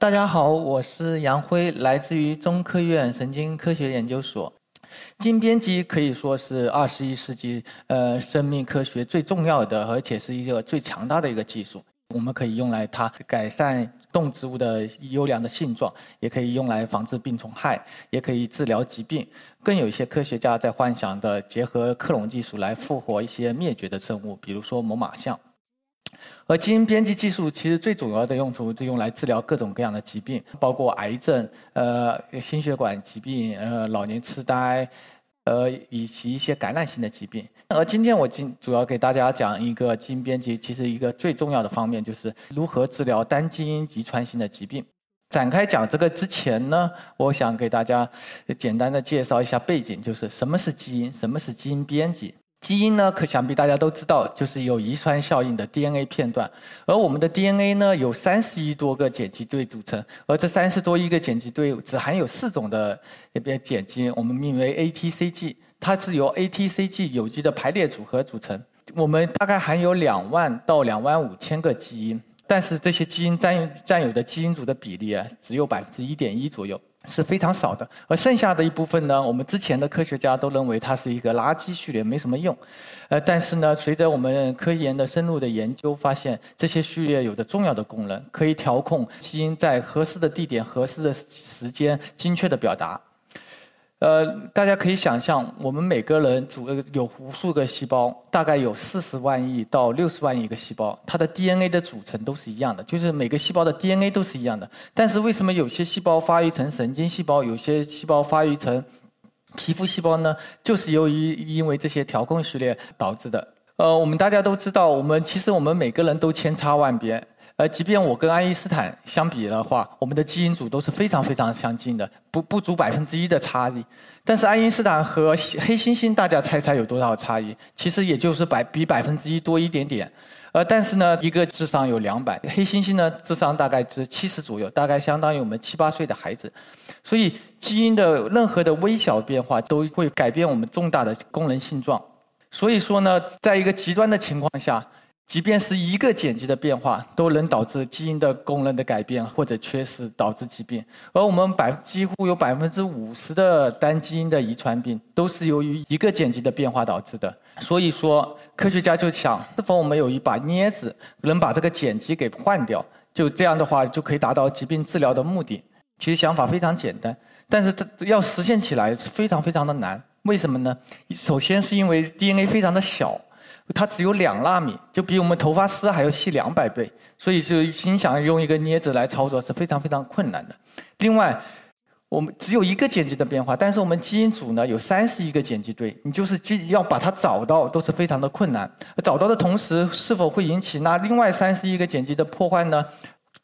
大家好，我是杨辉，来自于中科院神经科学研究所。基因编辑可以说是二十一世纪呃生命科学最重要的，而且是一个最强大的一个技术。我们可以用来它改善动植物的优良的性状，也可以用来防治病虫害，也可以治疗疾病。更有一些科学家在幻想的结合克隆技术来复活一些灭绝的生物，比如说猛犸象。而基因编辑技术其实最主要的用途是用来治疗各种各样的疾病，包括癌症、呃心血管疾病、呃老年痴呆，呃以及一些感染性的疾病。而今天我今主要给大家讲一个基因编辑，其实一个最重要的方面就是如何治疗单基因遗传性的疾病。展开讲这个之前呢，我想给大家简单的介绍一下背景，就是什么是基因，什么是基因编辑。基因呢，可想必大家都知道，就是有遗传效应的 DNA 片段。而我们的 DNA 呢，有三十亿多个碱基对组成，而这三十多亿个碱基对只含有四种的那边碱基，我们命为 ATCG，它是由 ATCG 有机的排列组合组成。我们大概含有两万到两万五千个基因，但是这些基因占占有的基因组的比例啊，只有百分之一点一左右。是非常少的，而剩下的一部分呢，我们之前的科学家都认为它是一个垃圾序列，没什么用。呃，但是呢，随着我们科研的深入的研究，发现这些序列有着重要的功能，可以调控基因在合适的地点、合适的时间精确的表达。呃，大家可以想象，我们每个人组有无数个细胞，大概有四十万亿到六十万亿个细胞，它的 DNA 的组成都是一样的，就是每个细胞的 DNA 都是一样的。但是为什么有些细胞发育成神经细胞，有些细胞发育成皮肤细胞呢？就是由于因为这些调控序列导致的。呃，我们大家都知道，我们其实我们每个人都千差万别。呃，即便我跟爱因斯坦相比的话，我们的基因组都是非常非常相近的，不不足百分之一的差异。但是爱因斯坦和黑猩猩，大家猜猜有多少差异？其实也就是百比百分之一多一点点。呃，但是呢，一个智商有两百，黑猩猩呢智商大概只七十左右，大概相当于我们七八岁的孩子。所以基因的任何的微小变化都会改变我们重大的功能性状。所以说呢，在一个极端的情况下。即便是一个碱基的变化，都能导致基因的功能的改变或者缺失，导致疾病。而我们百几乎有百分之五十的单基因的遗传病，都是由于一个碱基的变化导致的。所以说，科学家就想，是否我们有一把镊子，能把这个碱基给换掉？就这样的话，就可以达到疾病治疗的目的。其实想法非常简单，但是它要实现起来是非常非常的难。为什么呢？首先是因为 DNA 非常的小。它只有两纳米，就比我们头发丝还要细两百倍，所以就心想用一个镊子来操作是非常非常困难的。另外，我们只有一个碱基的变化，但是我们基因组呢有三十亿个碱基对，你就是要把它找到都是非常的困难。找到的同时，是否会引起那另外三十亿个碱基的破坏呢？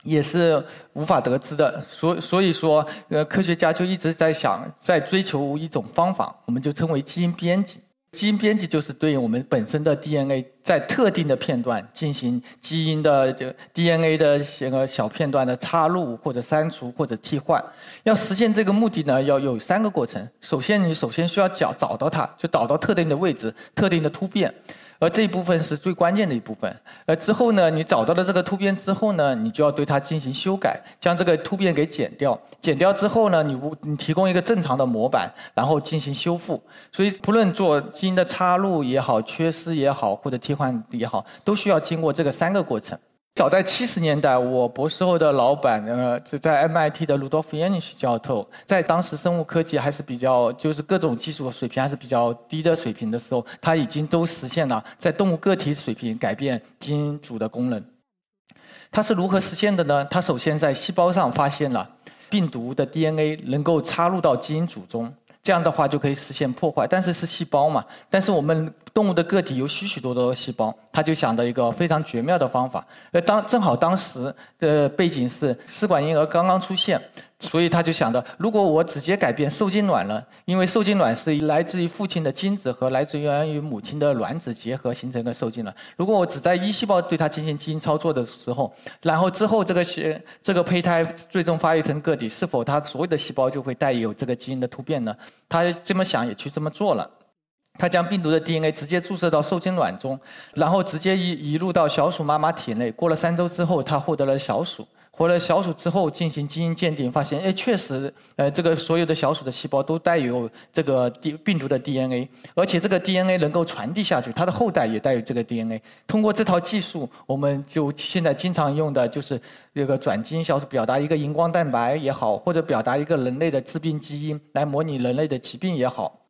也是无法得知的。所所以说，呃，科学家就一直在想，在追求一种方法，我们就称为基因编辑。基因编辑就是对我们本身的 DNA 在特定的片段进行基因的这 DNA 的这个小片段的插入或者删除或者替换。要实现这个目的呢，要有三个过程。首先，你首先需要找找到它，就找到特定的位置、特定的突变。而这一部分是最关键的一部分。而之后呢，你找到了这个突变之后呢，你就要对它进行修改，将这个突变给剪掉。剪掉之后呢，你你提供一个正常的模板，然后进行修复。所以，不论做基因的插入也好、缺失也好或者替换也好，都需要经过这个三个过程。早在七十年代，我博士后的老板，呃，是在 MIT 的鲁多夫·耶尼什教授，在当时生物科技还是比较，就是各种技术水平还是比较低的水平的时候，他已经都实现了在动物个体水平改变基因组的功能。他是如何实现的呢？他首先在细胞上发现了病毒的 DNA 能够插入到基因组中。这样的话就可以实现破坏，但是是细胞嘛？但是我们动物的个体有许许多多的细胞，他就想到一个非常绝妙的方法。呃，当正好当时的背景是试管婴儿刚刚出现。所以他就想到，如果我直接改变受精卵了，因为受精卵是来自于父亲的精子和来自于母亲的卵子结合形成的受精卵。如果我只在一细胞对它进行基因操作的时候，然后之后这个些这个胚胎最终发育成个体，是否它所有的细胞就会带有这个基因的突变呢？他这么想也去这么做了。他将病毒的 DNA 直接注射到受精卵中，然后直接移移入到小鼠妈妈体内。过了三周之后，他获得了小鼠。活了小鼠之后进行基因鉴定，发现，哎，确实，呃，这个所有的小鼠的细胞都带有这个病病毒的 DNA，而且这个 DNA 能够传递下去，它的后代也带有这个 DNA。通过这套技术，我们就现在经常用的就是这个转基因小鼠表达一个荧光蛋白也好，或者表达一个人类的致病基因来模拟人类的疾病也好，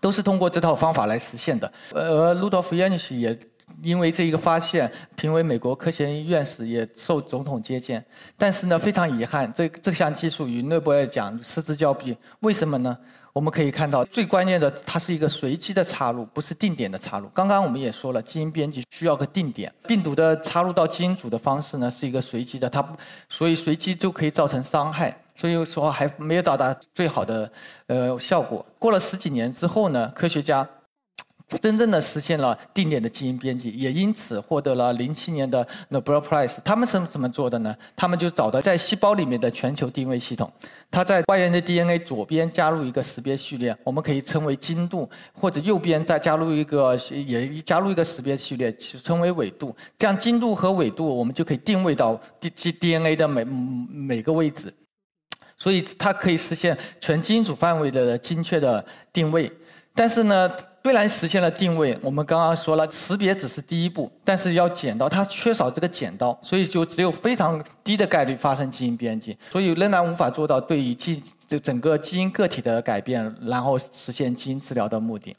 都是通过这套方法来实现的。而路多夫·耶尼什也。因为这一个发现，评为美国科学院院士，也受总统接见。但是呢，非常遗憾，这这项技术与诺贝尔奖失之交臂。为什么呢？我们可以看到，最关键的，它是一个随机的插入，不是定点的插入。刚刚我们也说了，基因编辑需要个定点，病毒的插入到基因组的方式呢，是一个随机的，它所以随机就可以造成伤害。所以说还没有到达最好的呃效果。过了十几年之后呢，科学家。真正的实现了定点的基因编辑，也因此获得了零七年的 Nobel Prize。他们是怎么做的呢？他们就找到在细胞里面的全球定位系统，它在外源的 DNA 左边加入一个识别序列，我们可以称为精度，或者右边再加入一个也加入一个识别序列，称为纬度。这样精度和纬度，我们就可以定位到 D D DNA 的每每个位置，所以它可以实现全基因组范围的精确的定位。但是呢？虽然实现了定位，我们刚刚说了，识别只是第一步，但是要剪刀，它缺少这个剪刀，所以就只有非常低的概率发生基因编辑，所以仍然无法做到对于基这整个基因个体的改变，然后实现基因治疗的目的。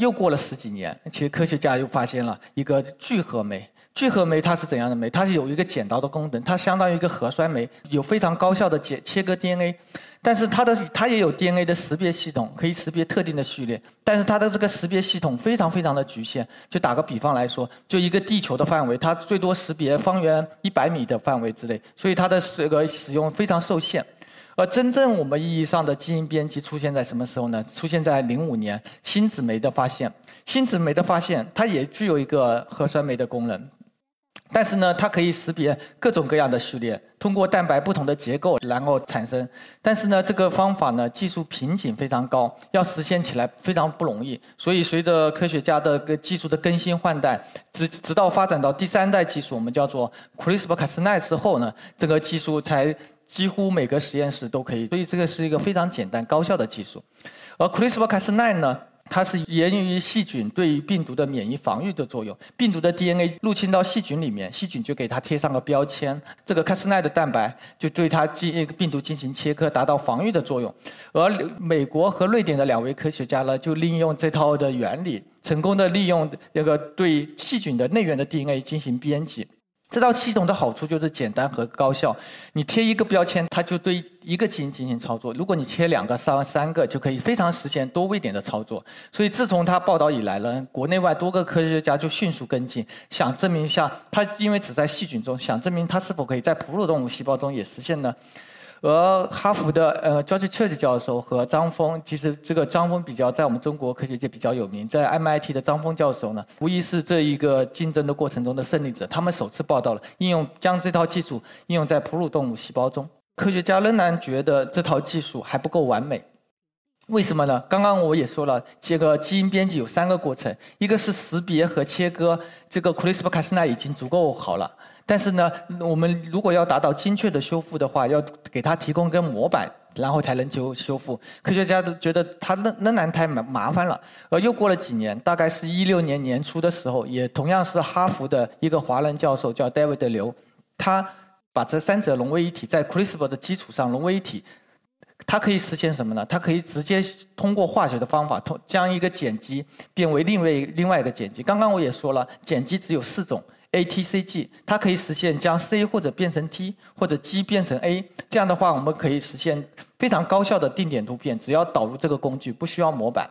又过了十几年，其实科学家又发现了一个聚合酶。聚合酶它是怎样的酶？它是有一个剪刀的功能，它相当于一个核酸酶，有非常高效的剪切割 DNA。但是它的它也有 DNA 的识别系统，可以识别特定的序列。但是它的这个识别系统非常非常的局限。就打个比方来说，就一个地球的范围，它最多识别方圆一百米的范围之内，所以它的这个使用非常受限。而真正我们意义上的基因编辑出现在什么时候呢？出现在零五年新子酶的发现。新子酶的发现，它也具有一个核酸酶的功能。但是呢，它可以识别各种各样的序列，通过蛋白不同的结构，然后产生。但是呢，这个方法呢，技术瓶颈非常高，要实现起来非常不容易。所以，随着科学家的个技术的更新换代，直直到发展到第三代技术，我们叫做 CRISPR-Cas9 之后呢，这个技术才几乎每个实验室都可以。所以，这个是一个非常简单高效的技术。而 CRISPR-Cas9 呢？它是源于细菌对于病毒的免疫防御的作用。病毒的 DNA 入侵到细菌里面，细菌就给它贴上个标签，这个 Cas9 的蛋白就对它进病毒进行切割，达到防御的作用。而美国和瑞典的两位科学家呢，就利用这套的原理，成功的利用那个对细菌的内源的 DNA 进行编辑。这套系统的好处就是简单和高效。你贴一个标签，它就对一个基因进行操作；如果你贴两个、三三个，就可以非常实现多位点的操作。所以自从它报道以来呢，国内外多个科学家就迅速跟进，想证明一下它，因为只在细菌中，想证明它是否可以在哺乳动物细胞中也实现呢？而哈佛的呃 George Church 教授和张峰，其实这个张峰比较在我们中国科学界比较有名，在 MIT 的张峰教授呢，无疑是这一个竞争的过程中的胜利者。他们首次报道了应用将这套技术应用在哺乳动物细胞中。科学家仍然觉得这套技术还不够完美，为什么呢？刚刚我也说了，这个基因编辑有三个过程，一个是识别和切割，这个 CRISPR-Cas9 已经足够好了。但是呢，我们如果要达到精确的修复的话，要给它提供一个模板，然后才能修修复。科学家觉得它仍仍然太麻麻烦了。而又过了几年，大概是一六年年初的时候，也同样是哈佛的一个华人教授叫 David 刘，他把这三者融为一体，在 CRISPR 的基础上融为一体，它可以实现什么呢？它可以直接通过化学的方法，通将一个碱基变为另外另外一个碱基。刚刚我也说了，碱基只有四种。A T C G，它可以实现将 C 或者变成 T，或者 G 变成 A。这样的话，我们可以实现非常高效的定点突变，只要导入这个工具，不需要模板。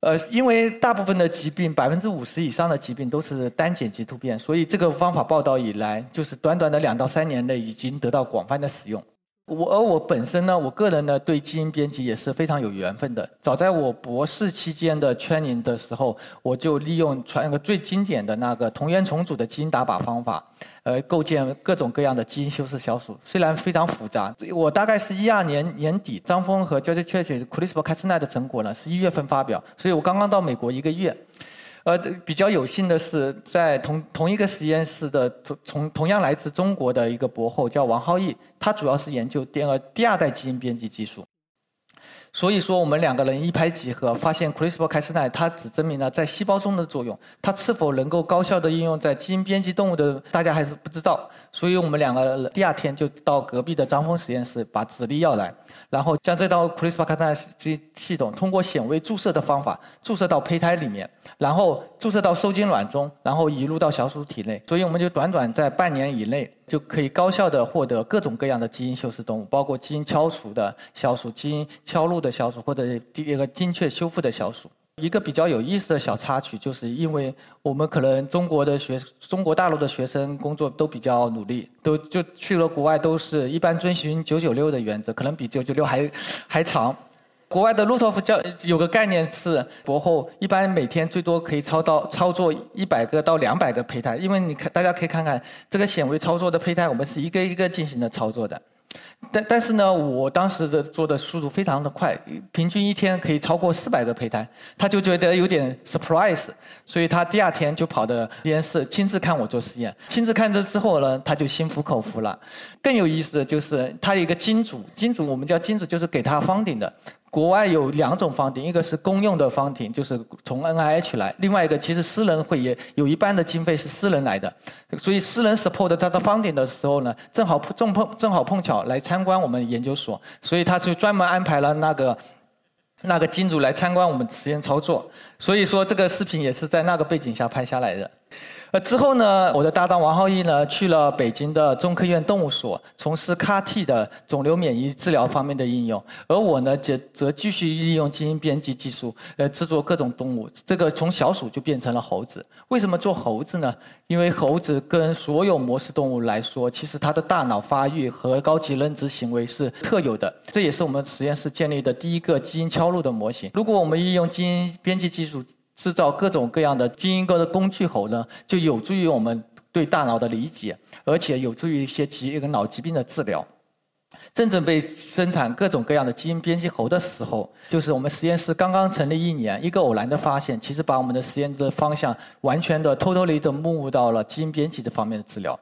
呃，因为大部分的疾病，百分之五十以上的疾病都是单碱基突变，所以这个方法报道以来，就是短短的两到三年内已经得到广泛的使用。我而我本身呢，我个人呢对基因编辑也是非常有缘分的。早在我博士期间的 training 的时候，我就利用传个最经典的那个同源重组的基因打靶方法，呃，构建各种各样的基因修饰小鼠。虽然非常复杂，我大概是一二年年底，张峰和 George Church CRISPR-Cas9 的成果呢是一月份发表，所以我刚刚到美国一个月。呃，比较有幸的是，在同同一个实验室的同从同样来自中国的一个博后叫王浩义，他主要是研究第二第二代基因编辑技术。所以说，我们两个人一拍即合，发现 CRISPR-Cas9 它只证明了在细胞中的作用，它是否能够高效的应用在基因编辑动物的，大家还是不知道。所以我们两个第二天就到隔壁的张峰实验室，把籽粒要来，然后将这套 CRISPR-Cas9 系系统通过显微注射的方法注射到胚胎里面，然后注射到受精卵中，然后移入到小鼠体内。所以我们就短短在半年以内。就可以高效的获得各种各样的基因修饰动物，包括基因敲除的小鼠、基因敲入的小鼠，或者第一个精确修复的小鼠。一个比较有意思的小插曲，就是因为我们可能中国的学中国大陆的学生工作都比较努力，都就去了国外，都是一般遵循九九六的原则，可能比九九六还还长。国外的路托夫教有个概念是，博后一般每天最多可以操到操作一百个到两百个胚胎，因为你看大家可以看看这个显微操作的胚胎，我们是一个一个进行的操作的。但但是呢，我当时的做的速度非常的快，平均一天可以超过四百个胚胎，他就觉得有点 surprise，所以他第二天就跑到实验室亲自看我做实验，亲自看这之后呢，他就心服口服了。更有意思的就是他有一个金主，金主我们叫金主，就是给他方顶的。国外有两种方庭，一个是公用的方庭，就是从 NIH 来；另外一个其实私人会也有一半的经费是私人来的，所以私人 support 他的方庭的时候呢，正好碰正碰正好碰巧来参观我们研究所，所以他就专门安排了那个那个金主来参观我们实验操作，所以说这个视频也是在那个背景下拍下来的。呃，之后呢，我的搭档王浩义呢去了北京的中科院动物所，从事 CAR-T 的肿瘤免疫治疗方面的应用，而我呢则则继续利用基因编辑技术，呃，制作各种动物。这个从小鼠就变成了猴子。为什么做猴子呢？因为猴子跟所有模式动物来说，其实它的大脑发育和高级认知行为是特有的。这也是我们实验室建立的第一个基因敲入的模型。如果我们利用基因编辑技术，制造各种各样的基因高的工具后呢，就有助于我们对大脑的理解，而且有助于一些疾一个脑疾病的治疗。正准备生产各种各样的基因编辑猴的时候，就是我们实验室刚刚成立一年，一个偶然的发现，其实把我们的实验的方向完全的 totally 的目到了基因编辑这方面的治疗，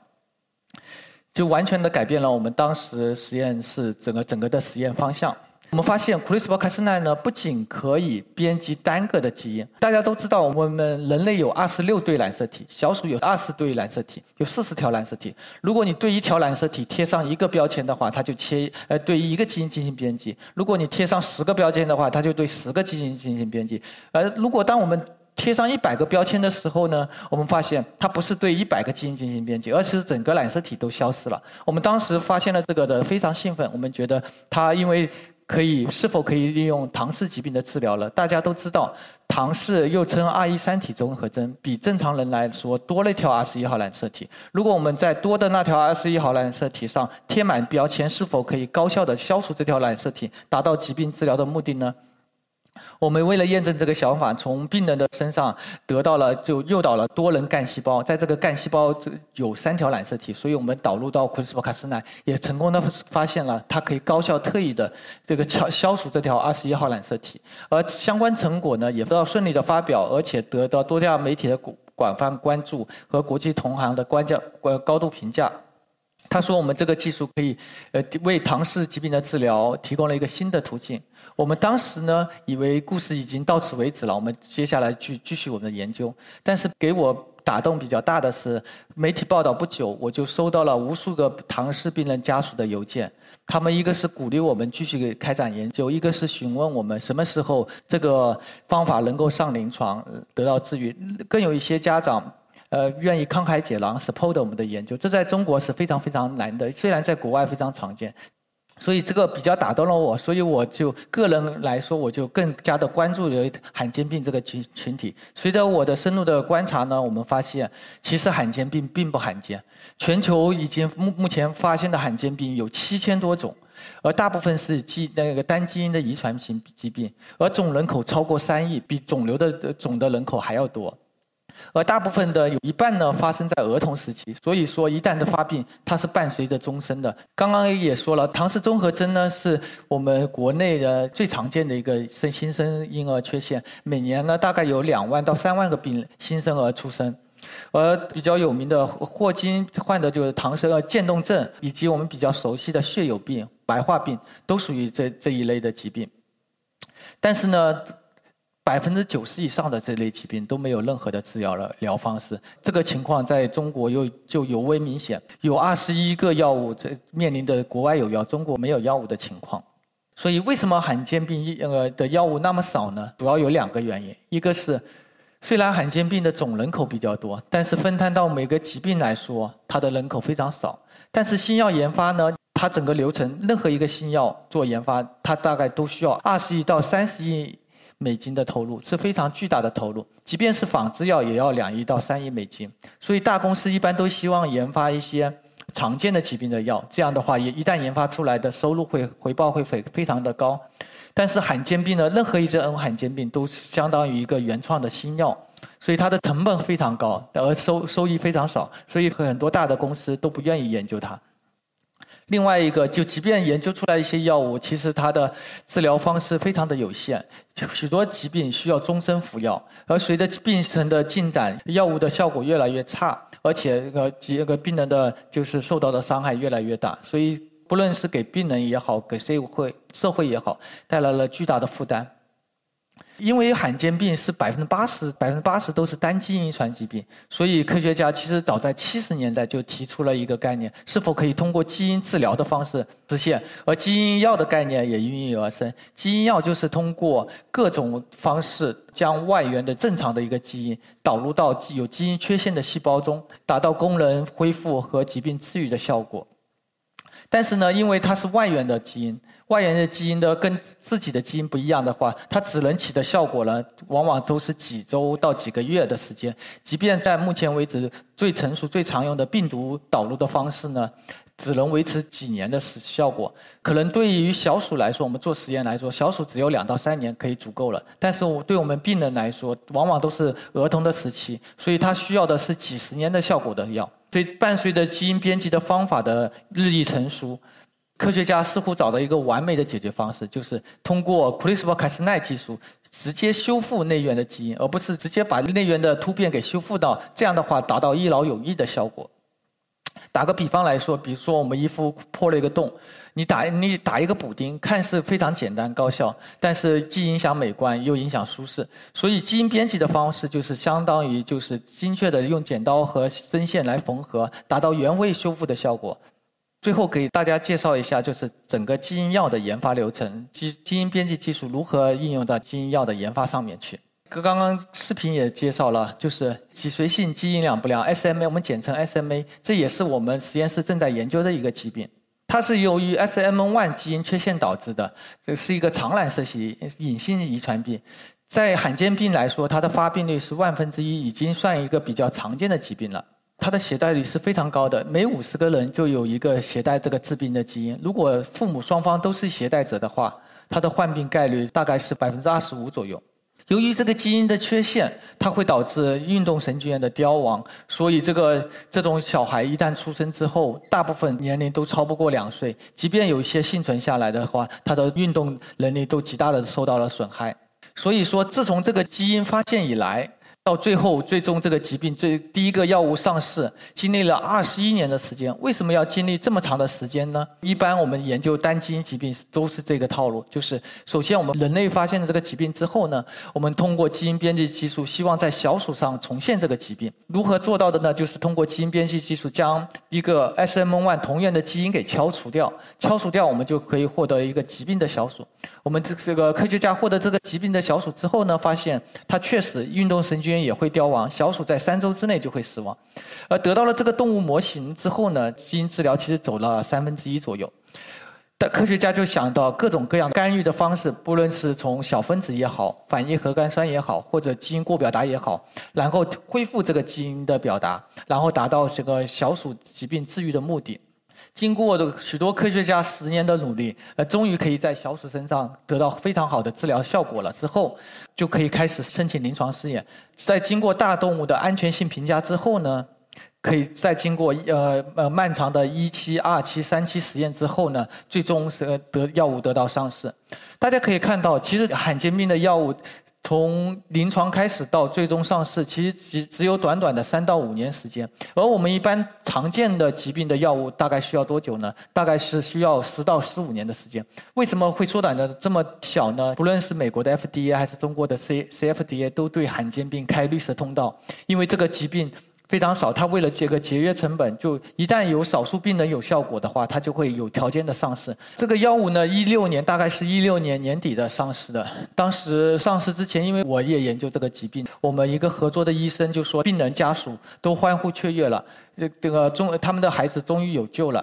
就完全的改变了我们当时实验室整个整个的实验方向。我们发现 CRISPR-Cas9 呢，不仅可以编辑单个的基因。大家都知道，我们人类有二十六对染色体，小鼠有二十对染色体，有四十条染色体。如果你对一条染色体贴上一个标签的话，它就切呃对一个基因进行编辑；如果你贴上十个标签的话，它就对十个基因进行编辑。而如果当我们贴上一百个标签的时候呢，我们发现它不是对一百个基因进行编辑，而是整个染色体都消失了。我们当时发现了这个的非常兴奋，我们觉得它因为。可以是否可以利用唐氏疾病的治疗了？大家都知道，唐氏又称二一三体综合征，比正常人来说多了一条二十一号染色体。如果我们在多的那条二十一号染色体上贴满标签，是否可以高效的消除这条染色体，达到疾病治疗的目的呢？我们为了验证这个想法，从病人的身上得到了就诱导了多人干细胞，在这个干细胞这有三条染色体，所以我们导入到 CRISPR-Cas9，也成功的发现了它可以高效特异的这个消消除这条二十一号染色体，而相关成果呢也得到顺利的发表，而且得到多家媒体的广泛关注和国际同行的关价呃高度评价。他说我们这个技术可以呃为唐氏疾病的治疗提供了一个新的途径。我们当时呢，以为故事已经到此为止了，我们接下来去继续我们的研究。但是给我打动比较大的是，媒体报道不久，我就收到了无数个唐氏病人家属的邮件。他们一个是鼓励我们继续开展研究，一个是询问我们什么时候这个方法能够上临床得到治愈。更有一些家长，呃，愿意慷慨解囊 support 我们的研究。这在中国是非常非常难的，虽然在国外非常常见。所以这个比较打动了我，所以我就个人来说，我就更加的关注了罕见病这个群群体。随着我的深入的观察呢，我们发现其实罕见病并不罕见，全球已经目目前发现的罕见病有七千多种，而大部分是基那个单基因的遗传性疾病，而总人口超过三亿，比肿瘤的总的人口还要多。而大部分的有一半呢发生在儿童时期，所以说一旦的发病，它是伴随着终身的。刚刚也说了，唐氏综合征呢是我们国内的最常见的一个生新生婴儿缺陷，每年呢大概有两万到三万个病新生儿出生，而比较有名的霍金患的就是唐氏渐冻症，以及我们比较熟悉的血友病、白化病，都属于这这一类的疾病。但是呢。百分之九十以上的这类疾病都没有任何的治疗了疗方式，这个情况在中国又就尤为明显。有二十一个药物在面临的国外有药，中国没有药物的情况。所以为什么罕见病呃的药物那么少呢？主要有两个原因，一个是虽然罕见病的总人口比较多，但是分摊到每个疾病来说，它的人口非常少。但是新药研发呢，它整个流程任何一个新药做研发，它大概都需要二十亿到三十亿。美金的投入是非常巨大的投入，即便是仿制药也要两亿到三亿美金。所以大公司一般都希望研发一些常见的疾病的药，这样的话，也一旦研发出来的收入会回报会非非常的高。但是罕见病呢，任何一种罕见病都相当于一个原创的新药，所以它的成本非常高，而收收益非常少，所以很多大的公司都不愿意研究它。另外一个，就即便研究出来一些药物，其实它的治疗方式非常的有限，许多疾病需要终身服药，而随着病程的进展，药物的效果越来越差，而且这个这个病人的就是受到的伤害越来越大，所以不论是给病人也好，给社会社会也好，带来了巨大的负担。因为罕见病是百分之八十，百分之八十都是单基因遗传疾病，所以科学家其实早在七十年代就提出了一个概念：是否可以通过基因治疗的方式实现？而基因药的概念也应运而生。基因药就是通过各种方式将外源的正常的一个基因导入到有基因缺陷的细胞中，达到功能恢复和疾病治愈的效果。但是呢，因为它是外源的基因。外源的基因的跟自己的基因不一样的话，它只能起的效果呢，往往都是几周到几个月的时间。即便在目前为止最成熟、最常用的病毒导入的方式呢，只能维持几年的时效果。可能对于小鼠来说，我们做实验来说，小鼠只有两到三年可以足够了。但是对我们病人来说，往往都是儿童的时期，所以它需要的是几十年的效果的药。所以伴随着基因编辑的方法的日益成熟。科学家似乎找到一个完美的解决方式，就是通过 CRISPR-Cas9 技术直接修复内源的基因，而不是直接把内源的突变给修复到。这样的话，达到一劳永逸的效果。打个比方来说，比如说我们衣服破了一个洞，你打你打一个补丁，看似非常简单高效，但是既影响美观又影响舒适。所以基因编辑的方式就是相当于就是精确的用剪刀和针线来缝合，达到原位修复的效果。最后给大家介绍一下，就是整个基因药的研发流程，基基因编辑技术如何应用到基因药的研发上面去。哥刚刚视频也介绍了，就是脊髓性基因两不良 （SMA），我们简称 SMA，这也是我们实验室正在研究的一个疾病。它是由于 SMN1 基因缺陷导致的，这是一个常染色系隐性遗传病。在罕见病来说，它的发病率是万分之一，已经算一个比较常见的疾病了。它的携带率是非常高的，每五十个人就有一个携带这个致病的基因。如果父母双方都是携带者的话，它的患病概率大概是百分之二十五左右。由于这个基因的缺陷，它会导致运动神经元的凋亡，所以这个这种小孩一旦出生之后，大部分年龄都超不过两岁。即便有一些幸存下来的话，他的运动能力都极大的受到了损害。所以说，自从这个基因发现以来，到最后，最终这个疾病最第一个药物上市，经历了二十一年的时间。为什么要经历这么长的时间呢？一般我们研究单基因疾病都是这个套路，就是首先我们人类发现了这个疾病之后呢，我们通过基因编辑技术，希望在小鼠上重现这个疾病。如何做到的呢？就是通过基因编辑技术将一个 SMN1 同源的基因给敲除掉，敲除掉我们就可以获得一个疾病的小鼠。我们这这个科学家获得这个疾病的小鼠之后呢，发现它确实运动神经元。也会凋亡，小鼠在三周之内就会死亡。而得到了这个动物模型之后呢，基因治疗其实走了三分之一左右。但科学家就想到各种各样干预的方式，不论是从小分子也好，反应核苷酸也好，或者基因过表达也好，然后恢复这个基因的表达，然后达到这个小鼠疾病治愈的目的。经过的许多科学家十年的努力，呃，终于可以在小鼠身上得到非常好的治疗效果了。之后，就可以开始申请临床试验。在经过大动物的安全性评价之后呢，可以再经过呃呃漫长的一期、二期、三期实验之后呢，最终是得药物得到上市。大家可以看到，其实罕见病的药物。从临床开始到最终上市，其实只只有短短的三到五年时间。而我们一般常见的疾病的药物大概需要多久呢？大概是需要十到十五年的时间。为什么会缩短的这么小呢？不论是美国的 FDA 还是中国的 C CFDA，都对罕见病开绿色通道，因为这个疾病。非常少，他为了这个节约成本，就一旦有少数病人有效果的话，他就会有条件的上市。这个药物呢，一六年大概是一六年年底的上市的。当时上市之前，因为我也研究这个疾病，我们一个合作的医生就说，病人家属都欢呼雀跃了，这这个终他们的孩子终于有救了。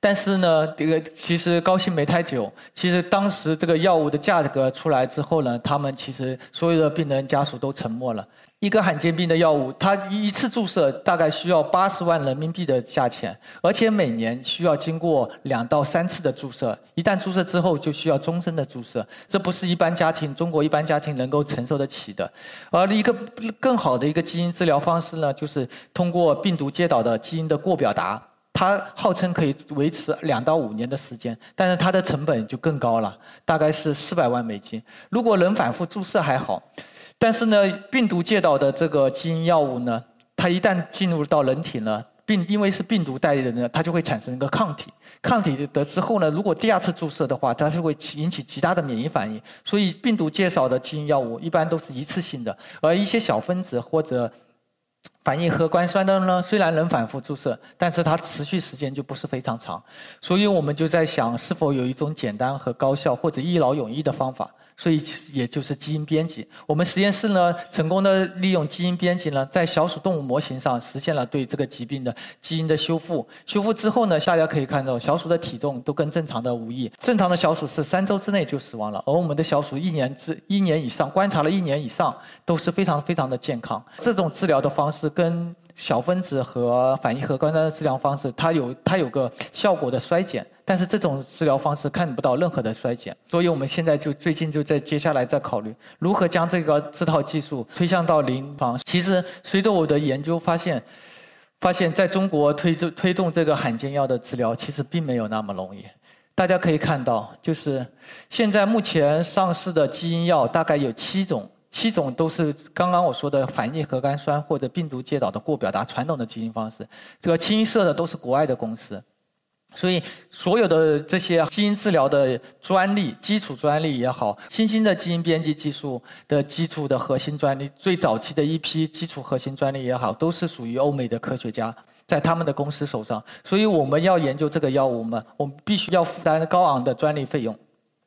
但是呢，这个其实高兴没太久。其实当时这个药物的价格出来之后呢，他们其实所有的病人家属都沉默了。一个罕见病的药物，它一次注射大概需要八十万人民币的价钱，而且每年需要经过两到三次的注射。一旦注射之后，就需要终身的注射，这不是一般家庭中国一般家庭能够承受得起的。而一个更好的一个基因治疗方式呢，就是通过病毒介导的基因的过表达，它号称可以维持两到五年的时间，但是它的成本就更高了，大概是四百万美金。如果能反复注射还好。但是呢，病毒介导的这个基因药物呢，它一旦进入到人体呢，病因为是病毒带的呢，它就会产生一个抗体。抗体的之后呢，如果第二次注射的话，它是会引起极大的免疫反应。所以病毒介绍的基因药物一般都是一次性的，而一些小分子或者反应核苷酸的呢，虽然能反复注射，但是它持续时间就不是非常长。所以我们就在想，是否有一种简单和高效或者一劳永逸的方法。所以也就是基因编辑，我们实验室呢成功的利用基因编辑呢，在小鼠动物模型上实现了对这个疾病的基因的修复。修复之后呢，大家可以看到小鼠的体重都跟正常的无异。正常的小鼠是三周之内就死亡了，而我们的小鼠一年之一年以上，观察了一年以上都是非常非常的健康。这种治疗的方式跟。小分子和反应核苷酸的治疗方式，它有它有个效果的衰减，但是这种治疗方式看不到任何的衰减，所以我们现在就最近就在接下来在考虑如何将这个这套技术推向到临床。其实随着我的研究发现，发现在中国推动推动这个罕见药的治疗，其实并没有那么容易。大家可以看到，就是现在目前上市的基因药大概有七种。七种都是刚刚我说的反应核苷酸或者病毒介导的过表达传统的基因方式，这个清一色的都是国外的公司，所以所有的这些基因治疗的专利、基础专利也好，新兴的基因编辑技术的基础的核心专利，最早期的一批基础核心专利也好，都是属于欧美的科学家在他们的公司手上，所以我们要研究这个药物嘛，我们必须要负担高昂的专利费用，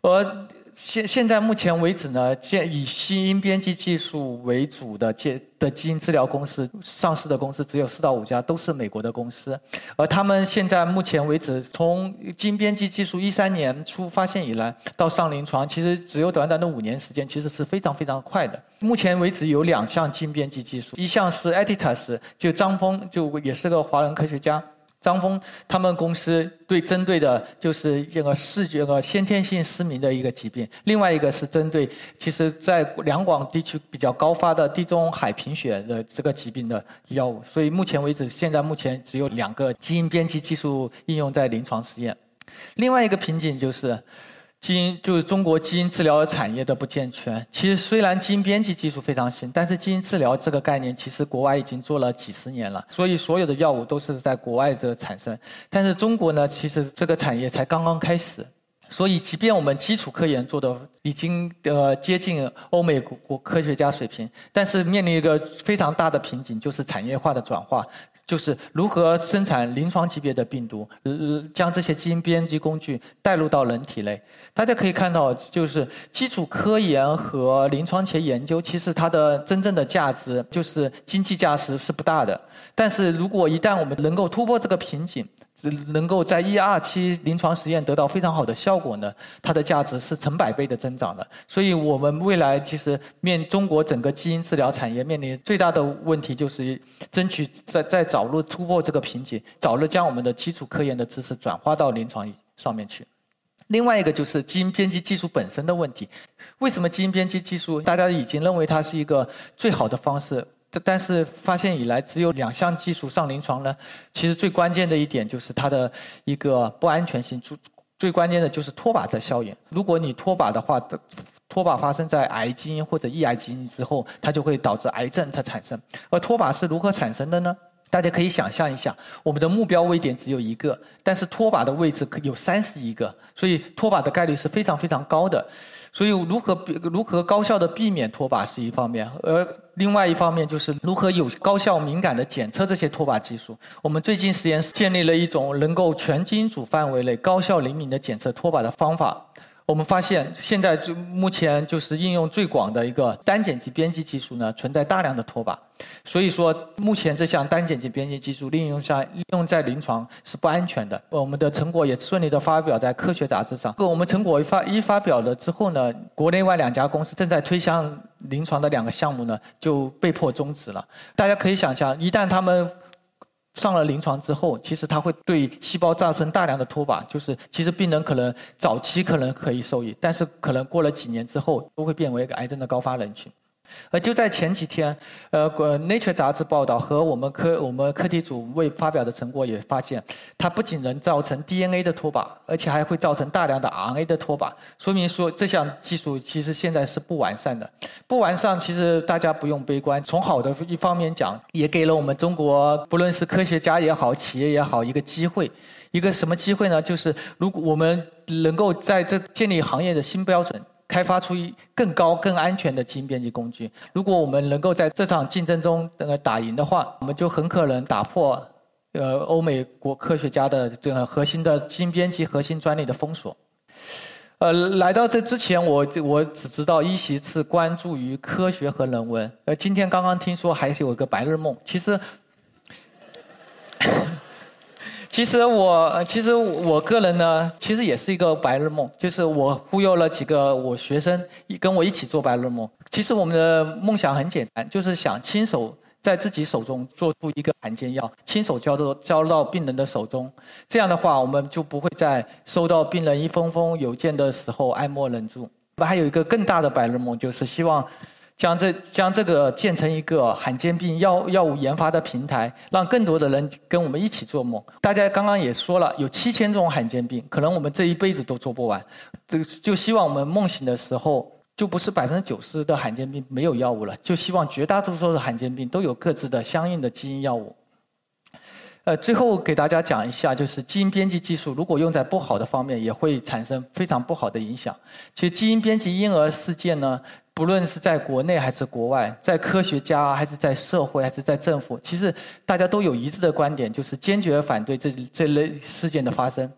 而。现现在目前为止呢，建以基因编辑技术为主的建的基因治疗公司上市的公司只有四到五家，都是美国的公司。而他们现在目前为止，从基因编辑技术一三年初发现以来到上临床，其实只有短短的五年时间，其实是非常非常快的。目前为止有两项基因编辑技术，一项是 Editas，就张峰就也是个华人科学家。张峰他们公司对针对的就是这个视觉和先天性失明的一个疾病，另外一个是针对其实在两广地区比较高发的地中海贫血的这个疾病的药物。所以目前为止，现在目前只有两个基因编辑技术应用在临床实验。另外一个瓶颈就是。基因就是中国基因治疗产业的不健全。其实虽然基因编辑技术非常新，但是基因治疗这个概念其实国外已经做了几十年了。所以所有的药物都是在国外这产生，但是中国呢，其实这个产业才刚刚开始。所以即便我们基础科研做的已经呃接近欧美国国科学家水平，但是面临一个非常大的瓶颈，就是产业化的转化。就是如何生产临床级别的病毒，呃，将这些基因编辑工具带入到人体内。大家可以看到，就是基础科研和临床前研究，其实它的真正的价值就是经济价值是不大的。但是如果一旦我们能够突破这个瓶颈，能够在一二期临床实验得到非常好的效果呢，它的价值是成百倍的增长的。所以我们未来其实面中国整个基因治疗产业面临最大的问题就是争取在在早日突破这个瓶颈，早日将我们的基础科研的知识转化到临床上面去。另外一个就是基因编辑技术本身的问题。为什么基因编辑技术大家已经认为它是一个最好的方式？但是发现以来只有两项技术上临床呢？其实最关键的一点就是它的一个不安全性。最最关键的就是脱靶的效应。如果你脱靶的话，脱靶发生在癌基因或者抑癌基因之后，它就会导致癌症的产生。而脱靶是如何产生的呢？大家可以想象一下，我们的目标位点只有一个，但是脱靶的位置可有三十一个，所以脱靶的概率是非常非常高的。所以如何如何高效的避免脱靶是一方面，而另外一方面就是如何有高效敏感的检测这些脱靶技术。我们最近实验室建立了一种能够全基因组范围内高效灵敏的检测脱靶的方法。我们发现，现在就目前就是应用最广的一个单碱基编辑技术呢，存在大量的拖把。所以说，目前这项单碱基编辑技术利用上利用在临床是不安全的。我们的成果也顺利的发表在科学杂志上。我们成果一发一发表了之后呢，国内外两家公司正在推向临床的两个项目呢，就被迫终止了。大家可以想象，一旦他们上了临床之后，其实它会对细胞造成大量的脱靶，就是其实病人可能早期可能可以受益，但是可能过了几年之后，都会变为一个癌症的高发人群。而就在前几天，呃，《Nature》杂志报道和我们科我们课题组未发表的成果也发现，它不仅能造成 DNA 的脱靶，而且还会造成大量的 RNA 的脱靶，说明说这项技术其实现在是不完善的。不完善，其实大家不用悲观。从好的一方面讲，也给了我们中国不论是科学家也好，企业也好一个机会。一个什么机会呢？就是如果我们能够在这建立行业的新标准。开发出更高、更安全的基因编辑工具。如果我们能够在这场竞争中那个打赢的话，我们就很可能打破呃欧美国科学家的这个核心的基因编辑核心专利的封锁。呃，来到这之前，我我只知道一席是关注于科学和人文。呃，今天刚刚听说还是有个白日梦，其实。其实我，其实我个人呢，其实也是一个白日梦，就是我忽悠了几个我学生，跟我一起做白日梦。其实我们的梦想很简单，就是想亲手在自己手中做出一个罕见药，亲手交到交到病人的手中。这样的话，我们就不会在收到病人一封封邮件的时候爱莫能助。我们还有一个更大的白日梦，就是希望。将这将这个建成一个罕见病药药物研发的平台，让更多的人跟我们一起做梦。大家刚刚也说了，有七千种罕见病，可能我们这一辈子都做不完。就就希望我们梦醒的时候，就不是百分之九十的罕见病没有药物了，就希望绝大多数的罕见病都有各自的相应的基因药物。呃，最后给大家讲一下，就是基因编辑技术如果用在不好的方面，也会产生非常不好的影响。其实基因编辑婴儿事件呢。不论是在国内还是国外，在科学家还是在社会还是在政府，其实大家都有一致的观点，就是坚决反对这这类事件的发生。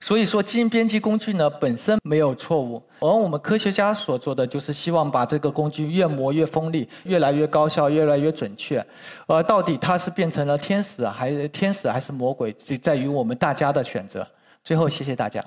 所以说，基因编辑工具呢本身没有错误，而我们科学家所做的就是希望把这个工具越磨越锋利，越来越高效，越来越准确。而到底它是变成了天使还是天使还是魔鬼，就在于我们大家的选择。最后，谢谢大家。